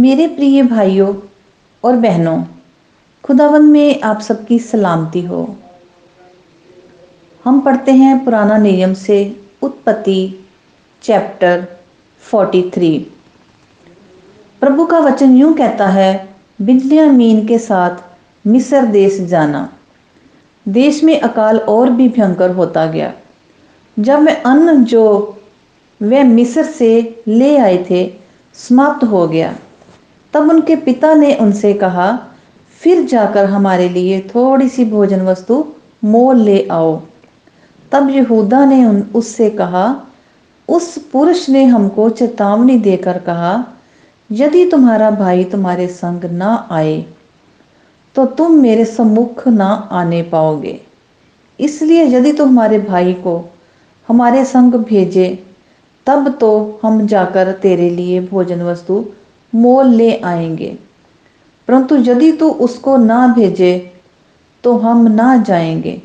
मेरे प्रिय भाइयों और बहनों, खुदावंद में आप सबकी सलामती हो। हम पढ़ते हैं पुराना नियम से उत्पत्ति, चैप्टर 43 प्रभु का वचन यूँ कहता है बिन्यामीन के साथ मिस्र देश जाना। देश में अकाल और भी भयंकर होता गया। जब वह अन्न जो वे मिस्र से ले आए थे, समाप्त हो गया। तब उनके पिता ने उनसे कहा, फिर जाकर हमारे लिए थोड़ी सी भोजन वस्तु मोल ले आओ। तब यहूदा ने उन, उससे कहा, उस पुरुष ने हमको चेतावनी देकर कहा, यदि तुम्हारा भाई तुम्हारे संग ना आए तो तुम मेरे सम्मुख ना आने पाओगे। इसलिए यदि तुम हमारे भाई को हमारे संग भेजे, तब तो हम जाकर तेरे लिए भोजन वस्तु मोल ले आएँगे। परंतु यदि तू उसको ना भेजे तो हम ना जाएँगे,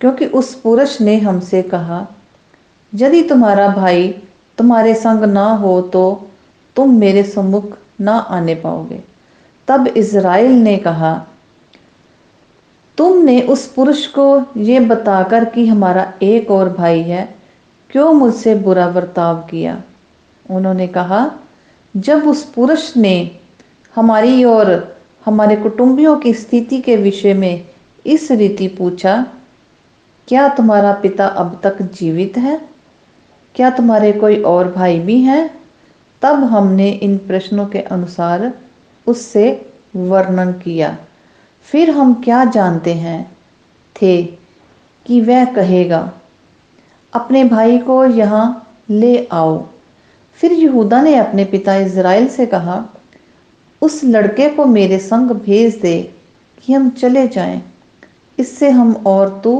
क्योंकि उस पुरुष ने हमसे कहा, यदि तुम्हारा भाई तुम्हारे संग ना हो तो तुम मेरे सम्मुख ना आने पाओगे। तब इज़राइल ने कहा, तुमने उस पुरुष को ये बताकर कि हमारा एक और भाई है, क्यों मुझसे बुरा बर्ताव किया? उन्होंने कहा जब उस पुरुष ने हमारी और हमारे कुटुंबियों की स्थिति के विषय में इस रीति पूछा, क्या तुम्हारा पिता अब तक जीवित है? क्या तुम्हारे कोई और भाई भी हैं? तब हमने इन प्रश्नों के अनुसार उससे वर्णन किया। फिर हम क्या जानते हैं? थे कि वह कहेगा, अपने भाई को यहाँ ले आओ। फिर यहूदा ने अपने पिता इज़राइल से कहा, उस लड़के को मेरे संग भेज दे कि हम चले जाएँ। इससे हम और तू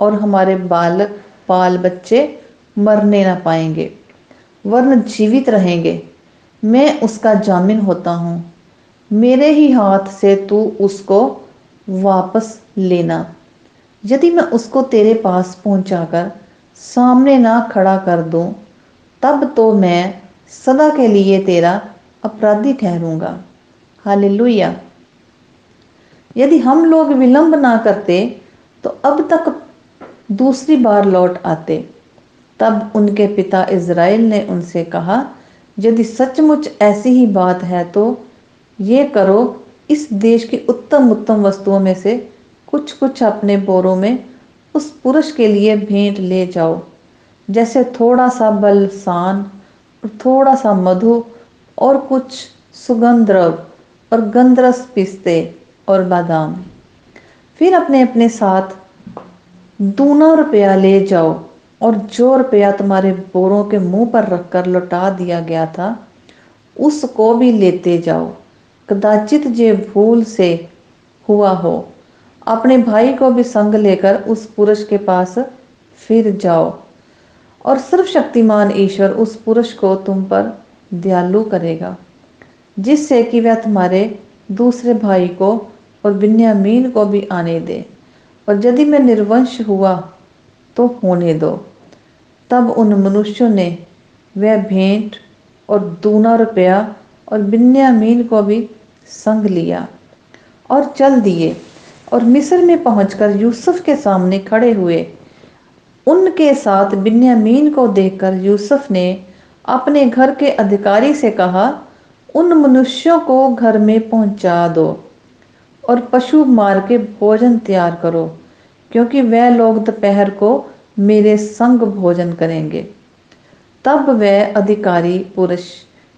और हमारे बालक बाल बच्चे मरने ना पाएँगे वर्ण जीवित रहेंगे। मैं उसका जामिन होता हूँ। मेरे ही हाथ से तू उसको वापस लेना। यदि मैं उसको तेरे पास पहुंचाकर सामने ना खड़ा कर दूँ तब तो मैं सदा के लिए तेरा अपराधी ठहरूँगा। हालेलुया। यदि हम लोग विलंब ना करते तो अब तक दूसरी बार लौट आते। तब उनके पिता इज़राइल ने उनसे कहा, यदि सचमुच ऐसी ही बात है तो ये करो, इस देश की उत्तम उत्तम वस्तुओं में से कुछ कुछ अपने बोरों में उस पुरुष के लिए भेंट ले जाओ। जैसे थोड़ा सा बलसान और थोड़ा सा मधु और कुछ सुगंध और गंधरस पिस्ते और बादाम। फिर अपने अपने साथ दूना रुपया ले जाओ और जो रुपया तुम्हारे बोरों के मुँह पर रखकर लौटा दिया गया था, उसको भी लेते जाओ। कदाचित जे भूल से हुआ हो। अपने भाई को भी संग लेकर उस पुरुष के पास फिर जाओ। और सर्वशक्तिमान ईश्वर उस पुरुष को तुम पर दयालु करेगा, जिससे कि वह तुम्हारे दूसरे भाई को और बिन्यामीन को भी आने दे। और यदि मैं निर्वंश हुआ तो होने दो। तब उन मनुष्यों ने वह भेंट और दूना रुपया और बिन्यामीन को भी संग लिया और चल दिए और मिस्र में पहुंचकर यूसुफ के सामने खड़े हुए। उनके साथ बिन्यामीन को देखकर यूसुफ ने अपने घर के अधिकारी से कहा, उन मनुष्यों को घर में पहुँचा दो और पशु मार के भोजन तैयार करो, क्योंकि वह लोग दोपहर को मेरे संग भोजन करेंगे। तब वह अधिकारी पुरुष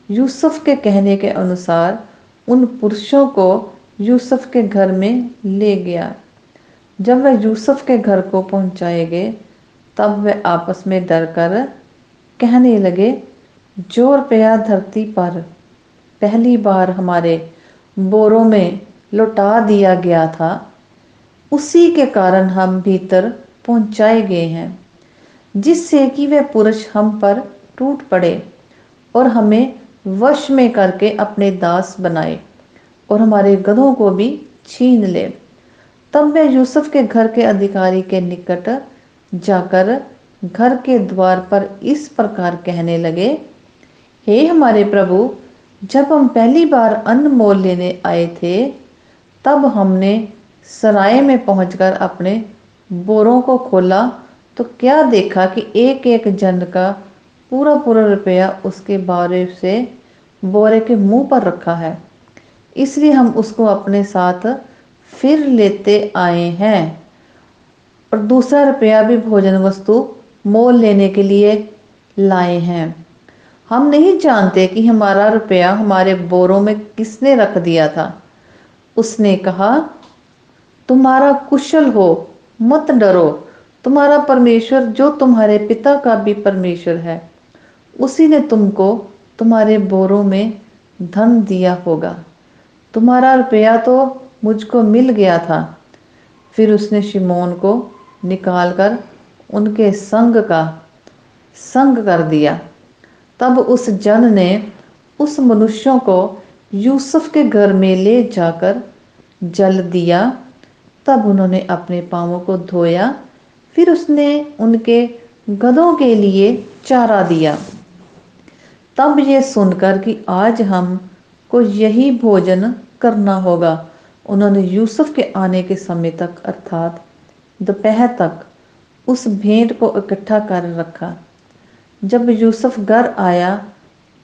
यूसुफ के कहने के अनुसार उन पुरुषों को यूसुफ के घर में ले गया। जब वह यूसुफ के घर को पहुँचाए गए तब वे आपस में डर कर कहने लगे, ज़ोर पया धरती पर। पहली बार हमारे बोरों में लौटा दिया गया था। उसी के कारण हम भीतर पहुँचाए गए हैं, जिससे कि वे पुरुष हम पर टूट पड़े और हमें वश में करके अपने दास बनाए और हमारे गधों को भी छीन ले। तब वे यूसुफ के घर के अधिकारी के निकट जाकर घर के द्वार पर इस प्रकार कहने लगे, हे हमारे प्रभु, जब हम पहली बार अन्न मोल लेने आए थे, तब हमने सराय में पहुंचकर अपने बोरों को खोला तो क्या देखा कि एक एक जन का पूरा पूरा रुपया उसके बारे से बोरे के मुँह पर रखा है। इसलिए हम उसको अपने साथ फिर लेते आए हैं। और दूसरा रुपया भी भोजन वस्तु मोल लेने के लिए लाए हैं। हम नहीं जानते कि हमारा रुपया हमारे बोरों में किसने रख दिया था। उसने कहा, तुम्हारा कुशल हो, मत डरो। तुम्हारा परमेश्वर जो तुम्हारे पिता का भी परमेश्वर है, उसी ने तुमको तुम्हारे बोरों में धन दिया होगा। तुम्हारा रुपया तो मुझको मिल गया था। फिर उसने शिमोन को निकालकर उनके संग का संग कर दिया। तब उस जन ने उस मनुष्यों को यूसुफ के घर में ले जाकर जल दिया। तब उन्होंने अपने पाँवों को धोया, फिर उसने उनके गधों के लिए चारा दिया। तब ये सुनकर कि आज हम को यही भोजन करना होगा, उन्होंने यूसुफ के आने के समय तक अर्थात दोपहर तक उस भेंट को इकट्ठा कर रखा। जब यूसुफ घर आया,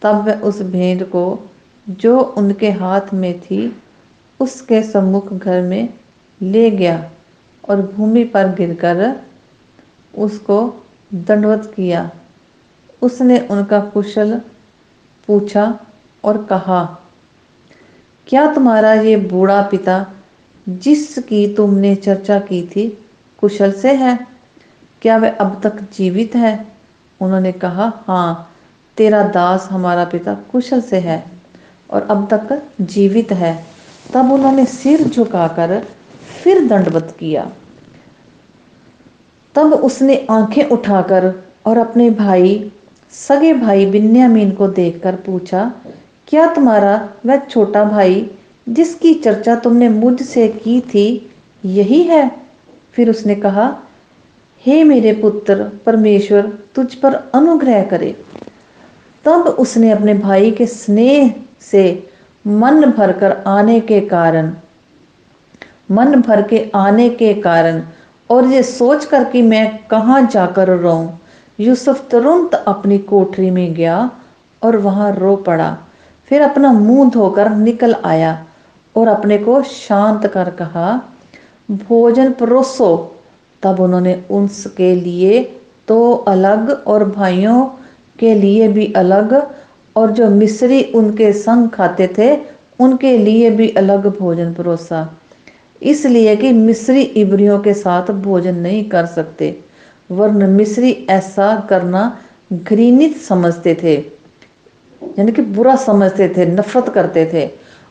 तब वह उस भेंट को, जो उनके हाथ में थी, उसके सम्मुख घर में ले गया और भूमि पर गिरकर उसको दंडवत किया। उसने उनका कुशल पूछा और कहा, क्या तुम्हारा ये बूढ़ा पिता, जिसकी तुमने चर्चा की थी कुशल से है। क्या वह अब तक जीवित है? उन्होंने कहा हाँ तेरा दास हमारा पिता कुशल से है और अब तक जीवित है। तब उन्होंने सिर झुकाकर फिर दंडवत किया। तब उसने आँखें उठाकर और अपने भाई, सगे भाई बिन्यामीन को देखकर पूछा, क्या तुम्हारा वह छोटा भाई, जिसकी चर्चा तुमने मुझसे की थी, यही है? फिर उसने कहा, हे मेरे पुत्र, परमेश्वर तुझ पर अनुग्रह करे। तब उसने अपने भाई के स्नेह से मन भरकर आने के कारण, मन भर के आने के कारण, और ये सोच कर कि मैं कहाँ जाकर रहूँ यूसुफ तुरंत अपनी कोठरी में गया और वहाँ रो पड़ा। फिर अपना मुँह धोकर निकल आया और अपने को शांत कर कहा भोजन परोसो, तब उन्होंने उसके लिए तो अलग और भाइयों के लिए भी अलग, और जो मिस्री उनके संग खाते थे, उनके लिए भी अलग भोजन परोसा। इसलिए कि मिस्री इब्रियों के साथ भोजन नहीं कर सकते वर्ण मिस्री ऐसा करना घृणित समझते थे, यानी कि बुरा समझते थे, नफरत करते थे,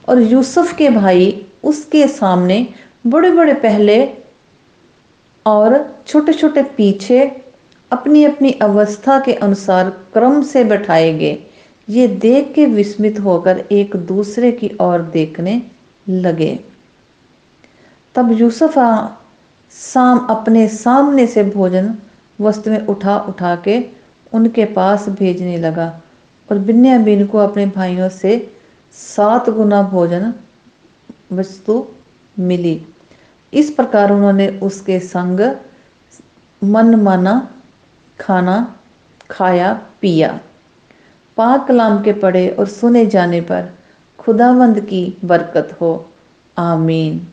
और यूसुफ के भाई उसके सामने बड़े बड़े पहले और छोटे छोटे पीछे अपनी अपनी अवस्था के अनुसार क्रम से बैठाए गए। ये देख के विस्मित होकर एक दूसरे की ओर देखने लगे। तब यूसुफ साम अपने सामने से भोजन वस्तु में उठा उठा के उनके पास भेजने लगा और बिन्यामीन को अपने भाइयों से सात गुना भोजन वस्तु मिली। इस प्रकार उन्होंने उसके संग मन माना, खाना, खाया, पिया। पाक कलाम के पढ़े और सुने जाने पर खुदावंद की बरकत हो। आमीन।